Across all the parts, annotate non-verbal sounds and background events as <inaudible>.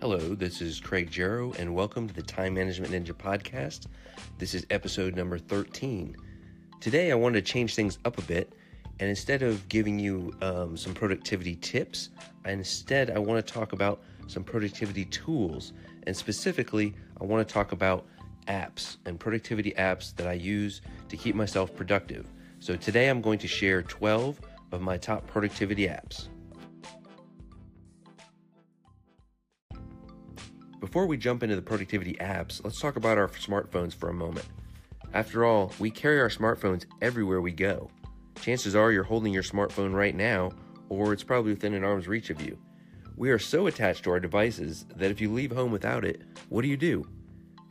Hello, this is Craig Jarrow, and welcome to the Time Management Ninja podcast. This is episode number 13. Today, I wanted to change things up a bit, and instead of giving you um, some productivity tips, instead, I want to talk about some productivity tools. And specifically, I want to talk about apps and productivity apps that I use to keep myself productive. So, today, I'm going to share 12 of my top productivity apps. Before we jump into the productivity apps, let's talk about our smartphones for a moment. After all, we carry our smartphones everywhere we go. Chances are you're holding your smartphone right now, or it's probably within an arm's reach of you. We are so attached to our devices that if you leave home without it, what do you do?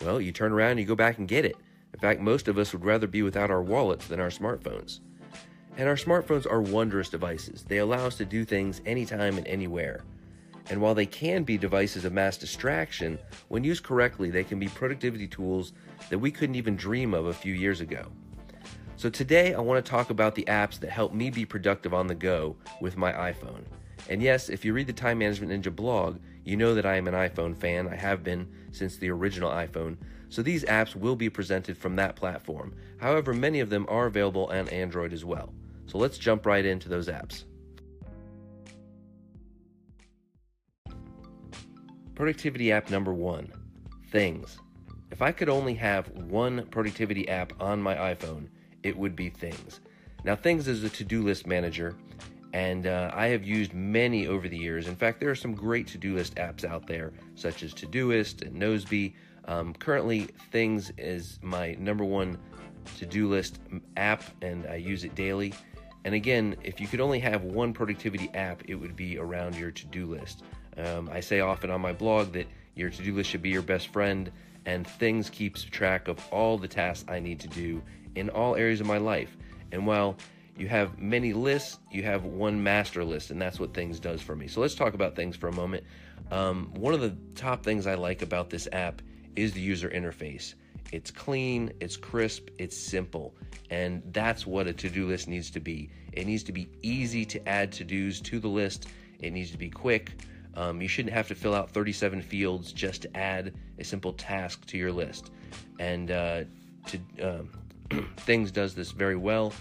Well, you turn around and you go back and get it. In fact, most of us would rather be without our wallets than our smartphones. And our smartphones are wondrous devices. They allow us to do things anytime and anywhere. And while they can be devices of mass distraction, when used correctly, they can be productivity tools that we couldn't even dream of a few years ago. So today, I want to talk about the apps that help me be productive on the go with my iPhone. And yes, if you read the Time Management Ninja blog, you know that I am an iPhone fan. I have been since the original iPhone. So these apps will be presented from that platform. However, many of them are available on Android as well. So let's jump right into those apps. Productivity app number one Things. If I could only have one productivity app on my iPhone, it would be Things. Now, Things is a to do list manager, and uh, I have used many over the years. In fact, there are some great to do list apps out there, such as Todoist and Nozbe. Um, currently, Things is my number one to do list app, and I use it daily. And again, if you could only have one productivity app, it would be around your to do list. Um, I say often on my blog that your to do list should be your best friend, and things keeps track of all the tasks I need to do in all areas of my life. And while you have many lists, you have one master list, and that's what things does for me. So let's talk about things for a moment. Um, one of the top things I like about this app is the user interface. It's clean, it's crisp, it's simple, and that's what a to do list needs to be. It needs to be easy to add to dos to the list, it needs to be quick. Um, you shouldn't have to fill out 37 fields just to add a simple task to your list. And uh, to, um, <clears throat> Things does this very well.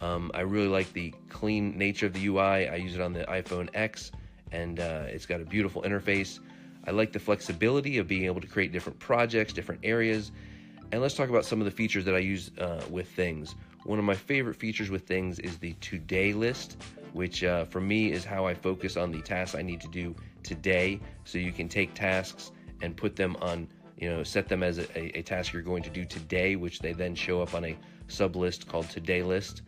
Um, I really like the clean nature of the UI. I use it on the iPhone X, and uh, it's got a beautiful interface. I like the flexibility of being able to create different projects, different areas. And let's talk about some of the features that I use uh, with Things. One of my favorite features with Things is the today list, which uh, for me is how I focus on the tasks I need to do today. So you can take tasks and put them on, you know, set them as a, a task you're going to do today, which they then show up on a sub list called Today List.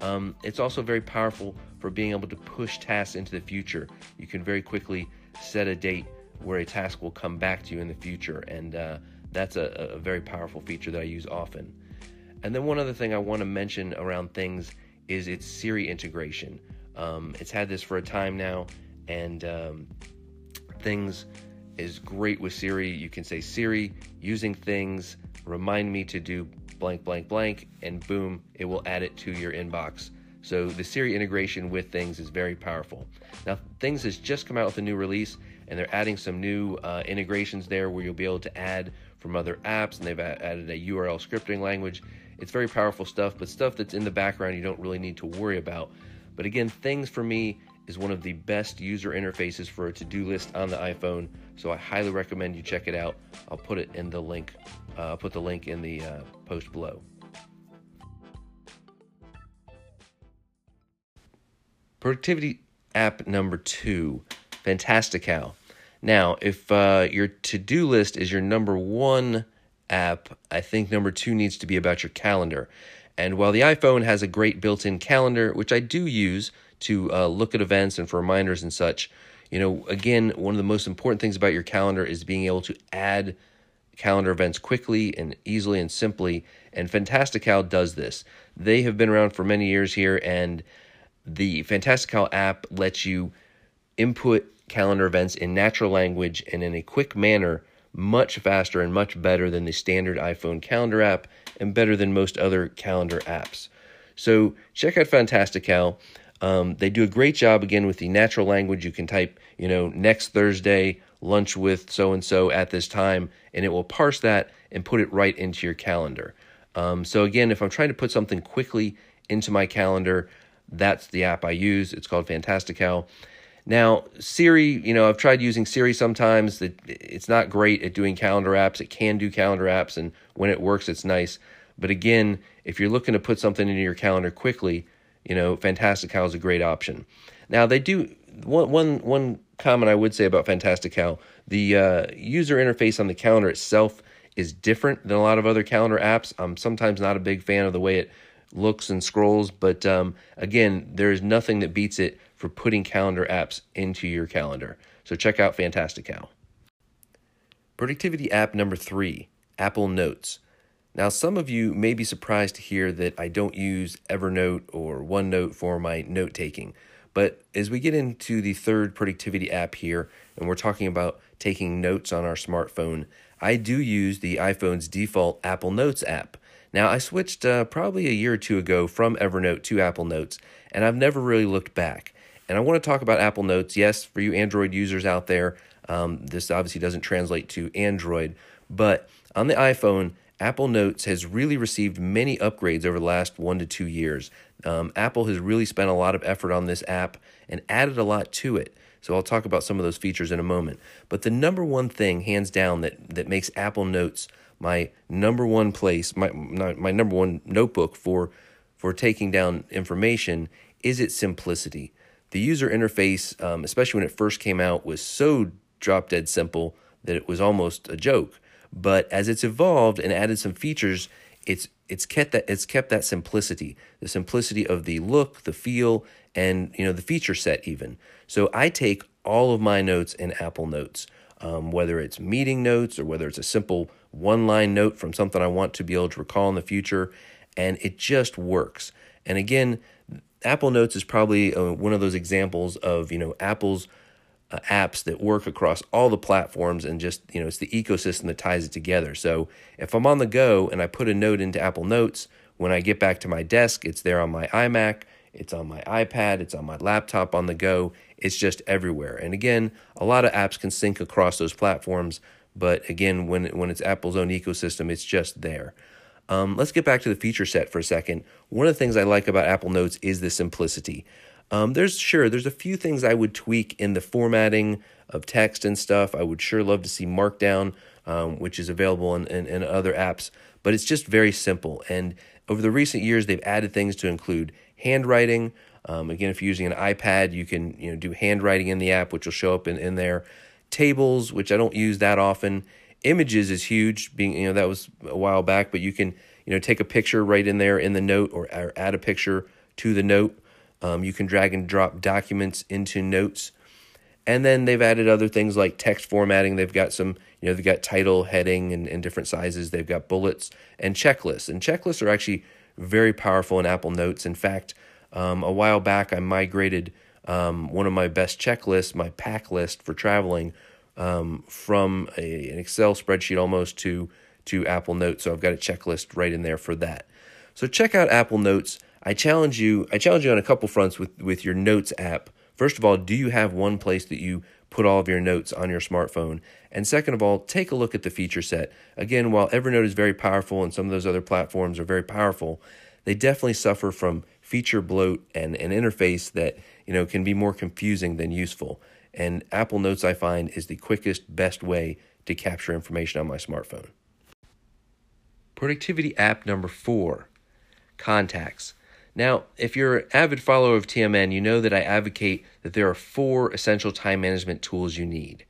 Um, it's also very powerful for being able to push tasks into the future. You can very quickly set a date where a task will come back to you in the future, and uh, that's a, a very powerful feature that I use often. And then one other thing I want to mention around things is its Siri integration. Um, it's had this for a time now, and um, things is great with Siri. You can say Siri using things, remind me to do blank, blank, blank, and boom, it will add it to your inbox. So the Siri integration with things is very powerful. Now, things has just come out with a new release, and they're adding some new uh, integrations there where you'll be able to add from other apps, and they've added a URL scripting language. It's very powerful stuff, but stuff that's in the background you don't really need to worry about. But again, things for me is one of the best user interfaces for a to-do list on the iPhone. So I highly recommend you check it out. I'll put it in the link. Uh, I'll put the link in the uh, post below. Productivity app number two, Fantastical. Now, if uh, your to-do list is your number one app, I think number two needs to be about your calendar. And while the iPhone has a great built-in calendar, which I do use to uh, look at events and for reminders and such, you know, again, one of the most important things about your calendar is being able to add calendar events quickly and easily and simply. And Fantastical does this. They have been around for many years here, and the Fantastical app lets you input calendar events in natural language and in a quick manner, much faster and much better than the standard iPhone calendar app and better than most other calendar apps. So check out Fantastical. Um, they do a great job again with the natural language. You can type, you know, next Thursday lunch with so and so at this time, and it will parse that and put it right into your calendar. Um, so, again, if I'm trying to put something quickly into my calendar, that's the app I use. It's called Fantastical. Now, Siri, you know, I've tried using Siri sometimes. That It's not great at doing calendar apps. It can do calendar apps, and when it works, it's nice. But again, if you're looking to put something into your calendar quickly, you know, Fantastic Fantastical is a great option. Now, they do one one one comment I would say about Fantastic Fantastical: the uh, user interface on the calendar itself is different than a lot of other calendar apps. I'm sometimes not a big fan of the way it looks and scrolls, but um, again, there is nothing that beats it for putting calendar apps into your calendar. So check out Fantastical. Productivity app number three Apple Notes. Now, some of you may be surprised to hear that I don't use Evernote or OneNote for my note taking. But as we get into the third productivity app here, and we're talking about taking notes on our smartphone, I do use the iPhone's default Apple Notes app. Now, I switched uh, probably a year or two ago from Evernote to Apple Notes, and I've never really looked back. And I want to talk about Apple Notes. Yes, for you Android users out there, um, this obviously doesn't translate to Android, but on the iPhone, Apple Notes has really received many upgrades over the last one to two years. Um, Apple has really spent a lot of effort on this app and added a lot to it. So I'll talk about some of those features in a moment. But the number one thing, hands down, that, that makes Apple Notes my number one place, my, my number one notebook for, for taking down information is its simplicity. The user interface, um, especially when it first came out, was so drop dead simple that it was almost a joke. But as it's evolved and added some features, it's it's kept that it's kept that simplicity, the simplicity of the look, the feel, and you know the feature set even. So I take all of my notes in Apple Notes, um, whether it's meeting notes or whether it's a simple one line note from something I want to be able to recall in the future, and it just works. And again, Apple Notes is probably uh, one of those examples of you know Apple's uh, apps that work across all the platforms and just you know it's the ecosystem that ties it together. So if i'm on the go and i put a note into apple notes when i get back to my desk it's there on my imac it's on my ipad it's on my laptop on the go it's just everywhere. And again a lot of apps can sync across those platforms but again when when it's apple's own ecosystem it's just there um, let's get back to the feature set for a second one of the things i like about apple notes is the simplicity um, there's sure there's a few things I would tweak in the formatting of text and stuff. I would sure love to see Markdown, um, which is available in, in, in other apps, but it's just very simple. And over the recent years, they've added things to include handwriting. Um, again, if you're using an iPad, you can you know do handwriting in the app, which will show up in, in there. Tables, which I don't use that often. Images is huge. Being you know that was a while back, but you can you know take a picture right in there in the note or, or add a picture to the note. Um, you can drag and drop documents into notes. And then they've added other things like text formatting. They've got some, you know, they've got title, heading, and, and different sizes. They've got bullets and checklists. And checklists are actually very powerful in Apple Notes. In fact, um, a while back, I migrated um, one of my best checklists, my pack list for traveling, um, from a, an Excel spreadsheet almost to to Apple Notes. So I've got a checklist right in there for that. So check out Apple Notes. I challenge you. I challenge you on a couple fronts with with your Notes app. First of all, do you have one place that you put all of your notes on your smartphone? And second of all, take a look at the feature set. Again, while Evernote is very powerful and some of those other platforms are very powerful, they definitely suffer from feature bloat and an interface that you know can be more confusing than useful. And Apple Notes, I find, is the quickest, best way to capture information on my smartphone. Productivity app number four contacts. Now, if you're an avid follower of TMN, you know that I advocate that there are four essential time management tools you need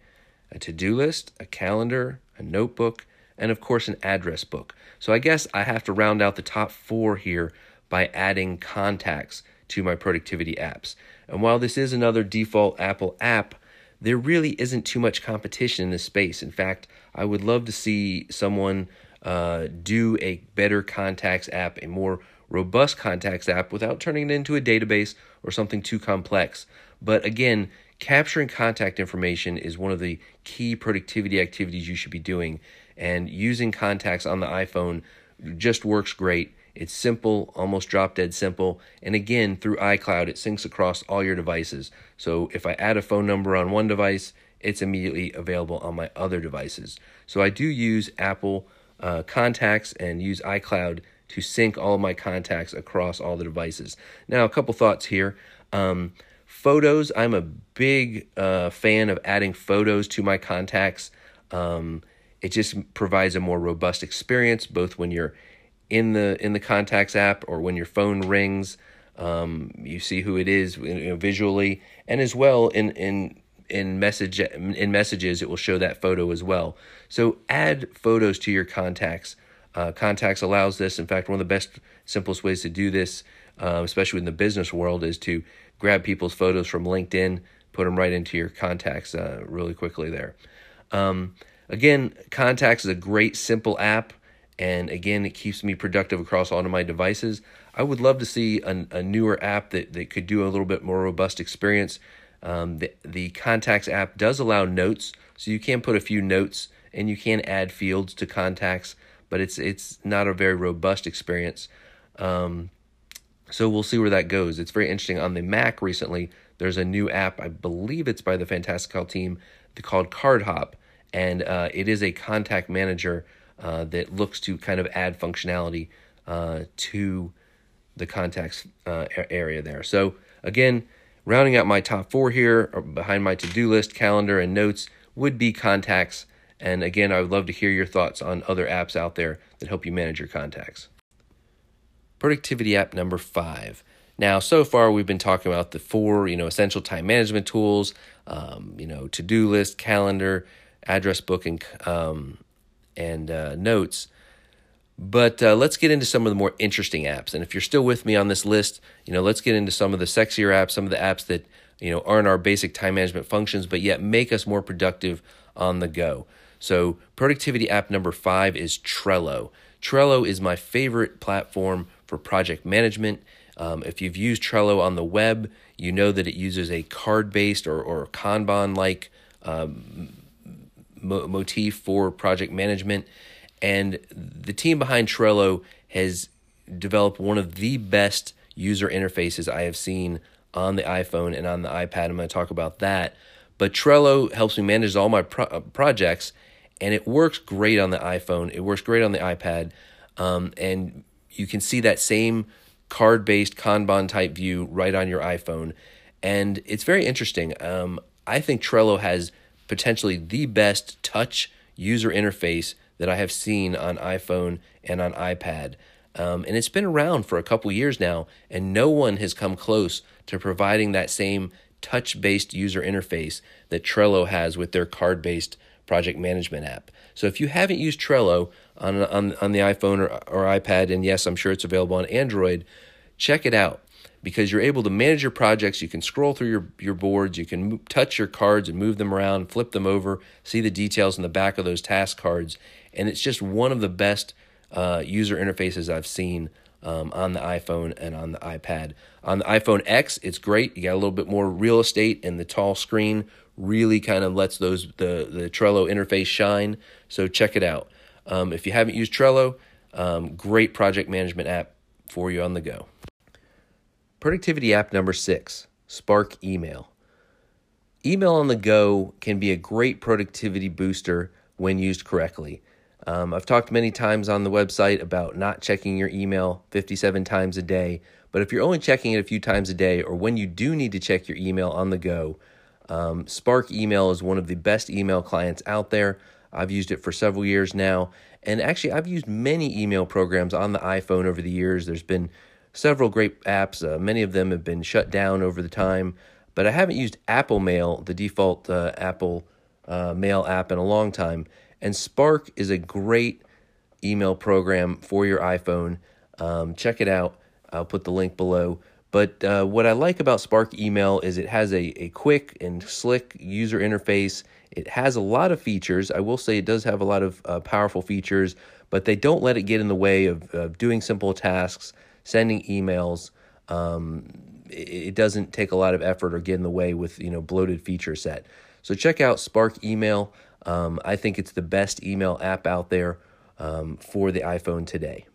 a to do list, a calendar, a notebook, and of course, an address book. So I guess I have to round out the top four here by adding contacts to my productivity apps. And while this is another default Apple app, there really isn't too much competition in this space. In fact, I would love to see someone uh, do a better contacts app, a more robust contacts app without turning it into a database or something too complex. But again, capturing contact information is one of the key productivity activities you should be doing. And using contacts on the iPhone just works great. It's simple, almost drop dead simple. And again, through iCloud, it syncs across all your devices. So if I add a phone number on one device, it's immediately available on my other devices. So I do use Apple uh, contacts and use iCloud to sync all my contacts across all the devices. Now, a couple thoughts here. Um, photos, I'm a big uh, fan of adding photos to my contacts. Um, it just provides a more robust experience, both when you're in the in the contacts app or when your phone rings. Um, you see who it is visually, and as well in in in message in messages, it will show that photo as well. So add photos to your contacts. Uh, contacts allows this. In fact, one of the best, simplest ways to do this, uh, especially in the business world, is to grab people's photos from LinkedIn, put them right into your contacts uh, really quickly there. Um, again, Contacts is a great, simple app. And again, it keeps me productive across all of my devices. I would love to see a, a newer app that, that could do a little bit more robust experience. Um, the, the Contacts app does allow notes, so you can put a few notes and you can add fields to contacts, but it's it's not a very robust experience. Um, so we'll see where that goes. It's very interesting. On the Mac recently, there's a new app. I believe it's by the Fantastical team called CardHop, and uh, it is a contact manager uh, that looks to kind of add functionality uh, to the contacts uh, area there. So again, rounding out my top four here behind my to-do list, calendar, and notes would be contacts. And again, I would love to hear your thoughts on other apps out there that help you manage your contacts. Productivity app number five. Now, so far we've been talking about the four, you know, essential time management tools, um, you know, to-do list, calendar, address booking, um, and uh, notes. But uh, let's get into some of the more interesting apps. And if you're still with me on this list, you know, let's get into some of the sexier apps, some of the apps that you know aren't our basic time management functions, but yet make us more productive on the go. So, productivity app number five is Trello. Trello is my favorite platform for project management. Um, if you've used Trello on the web, you know that it uses a card based or, or Kanban like um, mo- motif for project management. And the team behind Trello has developed one of the best user interfaces I have seen on the iPhone and on the iPad. I'm going to talk about that. But Trello helps me manage all my pro- projects, and it works great on the iPhone. It works great on the iPad. Um, and you can see that same card based Kanban type view right on your iPhone. And it's very interesting. Um, I think Trello has potentially the best touch user interface that I have seen on iPhone and on iPad. Um, and it's been around for a couple years now, and no one has come close to providing that same touch based user interface that Trello has with their card based project management app. So if you haven't used Trello on, on, on the iPhone or, or iPad, and yes, I'm sure it's available on Android, check it out because you're able to manage your projects. You can scroll through your, your boards, you can touch your cards and move them around, flip them over, see the details in the back of those task cards. And it's just one of the best uh, user interfaces I've seen um, on the iPhone and on the iPad. On the iPhone X, it's great. You got a little bit more real estate, and the tall screen really kind of lets those the the Trello interface shine. So check it out. Um, if you haven't used Trello, um, great project management app for you on the go. Productivity app number six Spark Email. Email on the go can be a great productivity booster when used correctly. Um, I've talked many times on the website about not checking your email 57 times a day, but if you're only checking it a few times a day, or when you do need to check your email on the go, um, Spark Email is one of the best email clients out there. I've used it for several years now, and actually, I've used many email programs on the iPhone over the years. There's been several great apps. Uh, many of them have been shut down over the time, but I haven't used Apple Mail, the default uh, Apple uh, Mail app, in a long time. And Spark is a great email program for your iPhone. Um, check it out. I'll put the link below. But uh, what I like about Spark Email is it has a, a quick and slick user interface. It has a lot of features. I will say it does have a lot of uh, powerful features, but they don't let it get in the way of, of doing simple tasks sending emails. Um, it, doesn't take a lot of effort or get in the way with you know bloated feature set. So check out Spark Email. Um, I think it's the best email app out there um, for the iPhone today.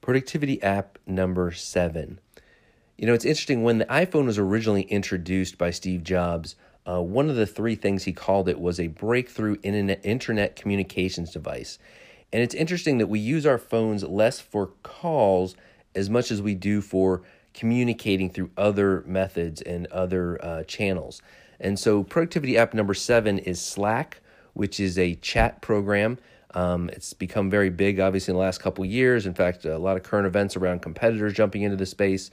Productivity app number seven. You know, it's interesting when the iPhone was originally introduced by Steve Jobs. uh, one of the three things he called it was a breakthrough internet, internet communications device. And it's interesting that we use our phones less for calls as much as we do for communicating through other methods and other uh, channels. And so, productivity app number seven is Slack, which is a chat program. Um, it's become very big, obviously, in the last couple years. In fact, a lot of current events around competitors jumping into the space.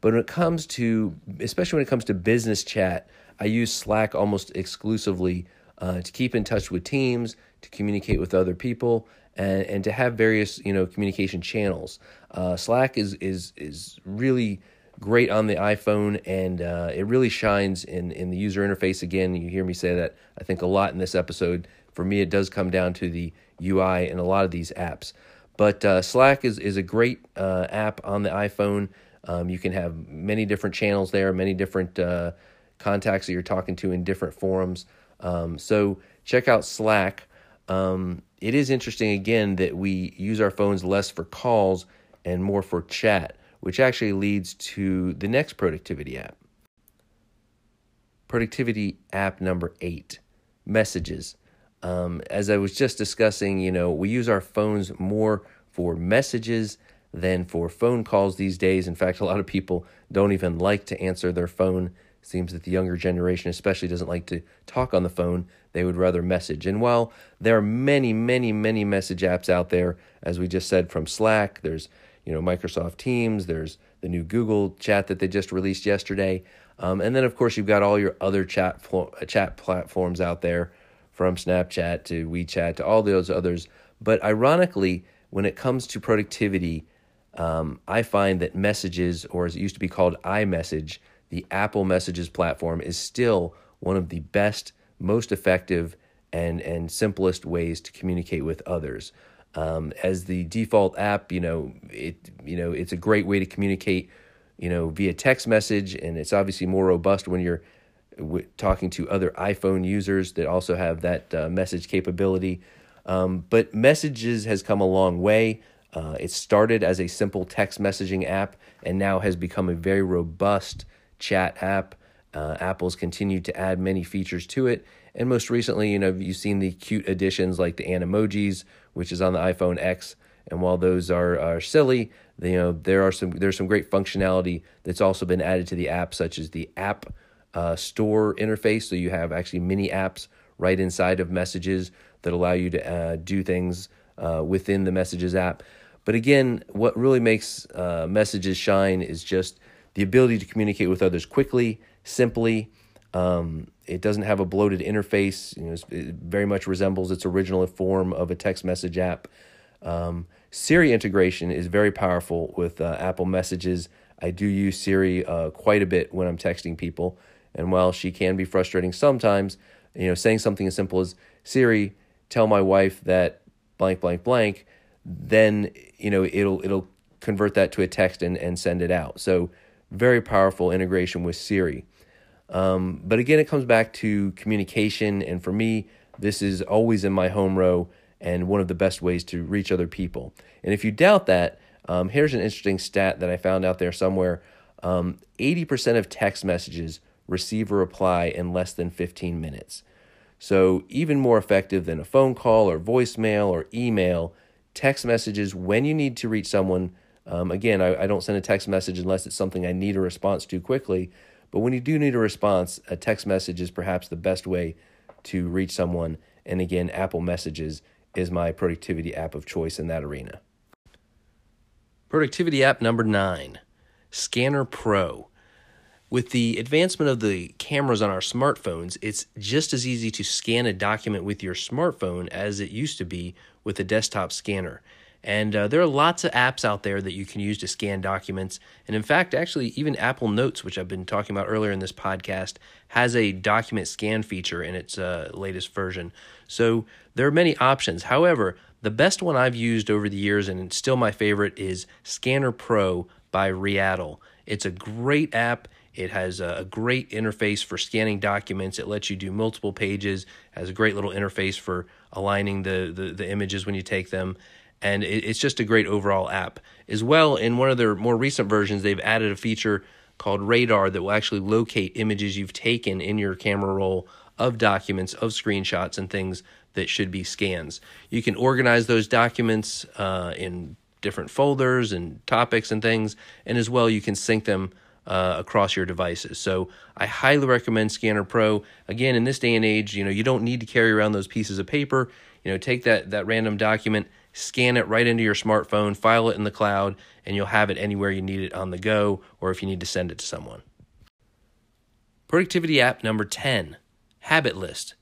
But when it comes to, especially when it comes to business chat, I use Slack almost exclusively uh, to keep in touch with teams, to communicate with other people, and, and to have various you know communication channels. Uh, Slack is is is really great on the iPhone, and uh, it really shines in in the user interface. Again, you hear me say that I think a lot in this episode. For me, it does come down to the UI in a lot of these apps. But uh, Slack is is a great uh, app on the iPhone. Um, you can have many different channels there, many different uh, contacts that you're talking to in different forums. Um, so check out Slack. Um, it is interesting again that we use our phones less for calls and more for chat, which actually leads to the next productivity app. Productivity app number eight messages. Um, as I was just discussing, you know, we use our phones more for messages than for phone calls these days. In fact, a lot of people don't even like to answer their phone. Seems that the younger generation, especially, doesn't like to talk on the phone. They would rather message. And while there are many, many, many message apps out there, as we just said from Slack, there's you know Microsoft Teams, there's the new Google Chat that they just released yesterday, um, and then of course you've got all your other chat chat platforms out there, from Snapchat to WeChat to all those others. But ironically, when it comes to productivity, um, I find that messages, or as it used to be called iMessage, the Apple Messages platform is still one of the best, most effective, and and simplest ways to communicate with others. Um, as the default app, you know it you know it's a great way to communicate, you know via text message, and it's obviously more robust when you're w- talking to other iPhone users that also have that uh, message capability. Um, but messages has come a long way. Uh, it started as a simple text messaging app and now has become a very robust chat app. Uh, Apple's continued to add many features to it. And most recently, you know, you've seen the cute additions like the Animojis, which is on the iPhone X. And while those are, are silly, you know, there are some there's some great functionality that's also been added to the app, such as the app uh, store interface. So you have actually mini apps right inside of messages that allow you to uh, do things uh, within the messages app. But again, what really makes uh, messages shine is just the ability to communicate with others quickly, simply. Um, it doesn't have a bloated interface. You know, it very much resembles its original form of a text message app. Um, Siri integration is very powerful with uh, Apple Messages. I do use Siri uh, quite a bit when I'm texting people, and while she can be frustrating sometimes, you know, saying something as simple as Siri, tell my wife that blank blank blank then you know it'll it'll convert that to a text and, and send it out. So very powerful integration with Siri. Um, but again, it comes back to communication, and for me, this is always in my home row and one of the best ways to reach other people. And if you doubt that, um, here's an interesting stat that I found out there somewhere: um, eighty percent of text messages receive a reply in less than fifteen minutes. So even more effective than a phone call or voicemail or email text messages when you need to reach someone. Um, again, I, I don't send a text message unless it's something I need a response to quickly. But when you do need a response, a text message is perhaps the best way to reach someone. And again, Apple Messages is my productivity app of choice in that arena. Productivity app number nine Scanner Pro. With the advancement of the cameras on our smartphones, it's just as easy to scan a document with your smartphone as it used to be with a desktop scanner. And uh, there are lots of apps out there that you can use to scan documents. And in fact, actually, even Apple Notes, which I've been talking about earlier in this podcast, has a document scan feature in its uh, latest version. So there are many options. However, the best one I've used over the years, and it's still my favorite, is Scanner Pro by Readdle. It's a great app. It has a great interface for scanning documents. It lets you do multiple pages. Has a great little interface for aligning the the, the images when you take them, and it, it's just a great overall app. As well, in one of their more recent versions, they've added a feature called Radar that will actually locate images you've taken in your camera roll of documents, of screenshots, and things that should be scans. You can organize those documents uh, in different folders and topics and things, and as well, you can sync them uh, across your devices. So I highly recommend Scanner Pro. Again, in this day and age, you know you don't need to carry around those pieces of paper. You know, take that that random document, scan it right into your smartphone, file it in the cloud, and you'll have it anywhere you need it on the go, or if you need to send it to someone. Productivity app number ten, Habit List.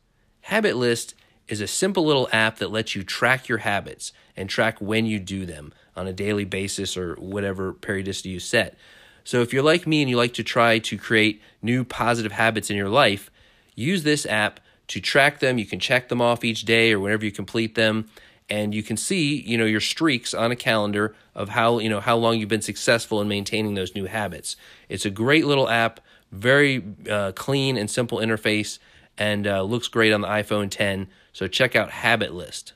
Habit List is a simple little app that lets you track your habits and track when you do them on a daily basis or whatever periodicity you set. So if you're like me and you like to try to create new positive habits in your life, use this app to track them. You can check them off each day or whenever you complete them and you can see, you know, your streaks on a calendar of how, you know, how long you've been successful in maintaining those new habits. It's a great little app, very uh, clean and simple interface and uh, looks great on the iPhone 10. So check out Habit List.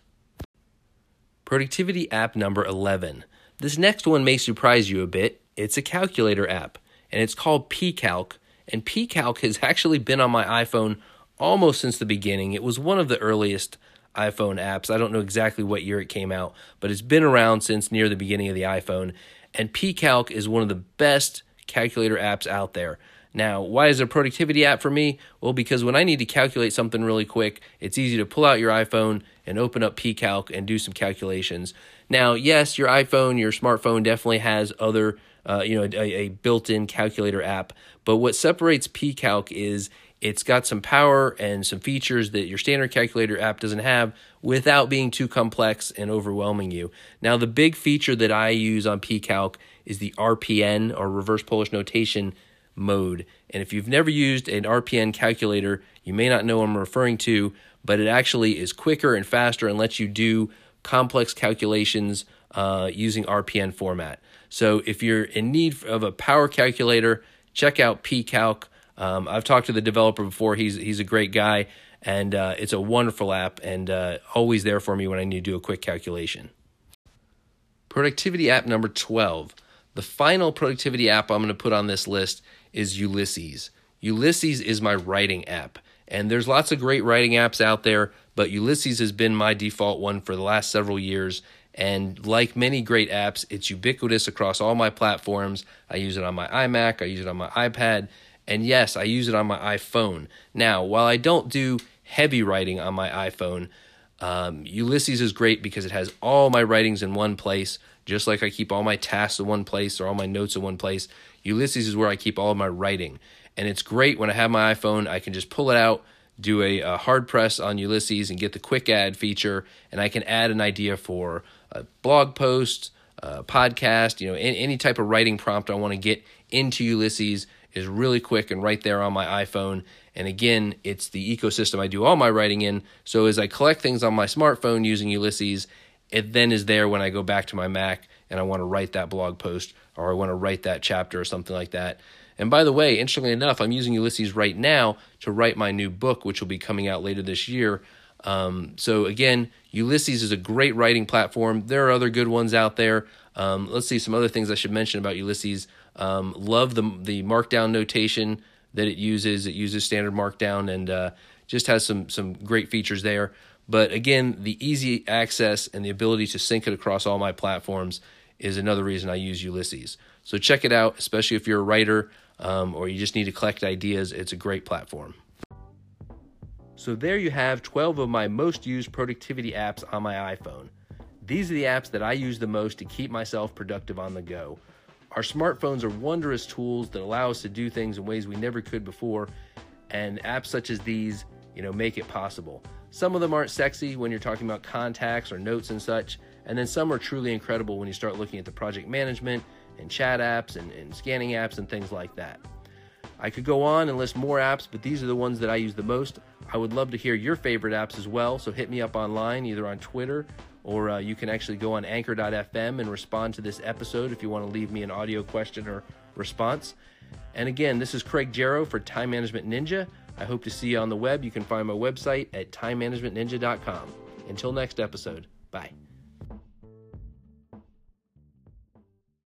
Productivity app number 11. This next one may surprise you a bit. It's a calculator app, and it's called pCalc. And pCalc has <laughs> actually been on my iPhone almost since the beginning. It was one of the earliest iPhone apps. I don't know exactly what year it came out, but it's been around since near the beginning of the iPhone. And pCalc is one of the best calculator apps out there. Now, why is it a productivity app for me? Well, because when I need to calculate something really quick, it's easy to pull out your iPhone and open up pCalc and do some calculations. Now, yes, your iPhone, your smartphone definitely has other, uh, you know, a, a built-in calculator app. But what separates pCalc is it's got some power and some features that your standard calculator app doesn't have without being too complex and overwhelming you. Now, the big feature that I use on pCalc is the RPN or reverse Polish notation mode. And if you've never used an RPN calculator, you may not know what I'm referring to, but it actually is quicker and faster and lets you do complex calculations uh, using RPN format. So if you're in need of a power calculator, check out pCalc. Um, I've talked to the developer before. He's he's a great guy, and uh, it's a wonderful app, and uh, always there for me when I need to do a quick calculation. Productivity app number twelve. The final productivity app I'm going to put on this list is Ulysses. Ulysses is my writing app. And there's lots of great writing apps out there, but Ulysses has been my default one for the last several years. And like many great apps, it's ubiquitous across all my platforms. I use it on my iMac, I use it on my iPad, and yes, I use it on my iPhone. Now, while I don't do heavy writing on my iPhone, um, Ulysses is great because it has all my writings in one place, just like I keep all my tasks in one place or all my notes in one place. Ulysses is where I keep all of my writing. And it's great when I have my iPhone, I can just pull it out, do a, a, hard press on Ulysses, and get the quick add feature. And I can add an idea for a blog post, a podcast, you know, any, any type of writing prompt I want to get into Ulysses is really quick and right there on my iPhone. And again, it's the ecosystem I do all my writing in. So as I collect things on my smartphone using Ulysses, it then is there when I go back to my Mac and I want to write that blog post or I want to write that chapter or something like that. And by the way, interestingly enough, I'm using Ulysses right now to write my new book, which will be coming out later this year. Um, so again, Ulysses is a great writing platform. There are other good ones out there. Um, let's see some other things I should mention about Ulysses. Um, love the the Markdown notation that it uses. It uses standard Markdown and uh, just has some some great features there. But again, the easy access and the ability to sync it across all my platforms is another reason I use Ulysses. So check it out, especially if you're a writer um, or you just need to collect ideas. It's a great platform. So there you have 12 of my most used productivity apps on my iPhone. These are the apps that I use the most to keep myself productive on the go. Our smartphones are wondrous tools that allow us to do things in ways we never could before, and apps such as these, you know, make it possible. Some of them aren't sexy when you're talking about contacts or notes and such, and then some are truly incredible when you start looking at the project management and chat apps and, and scanning apps and things like that. I could go on and list more apps, but these are the ones that I use the most. I would love to hear your favorite apps as well, so hit me up online, either on Twitter or uh, you can actually go on anchor.fm and respond to this episode if you want to leave me an audio question or response. And again, this is Craig Jarrow for Time Management Ninja. I hope to see you on the web. You can find my website at timemanagementninja.com. Until next episode, bye.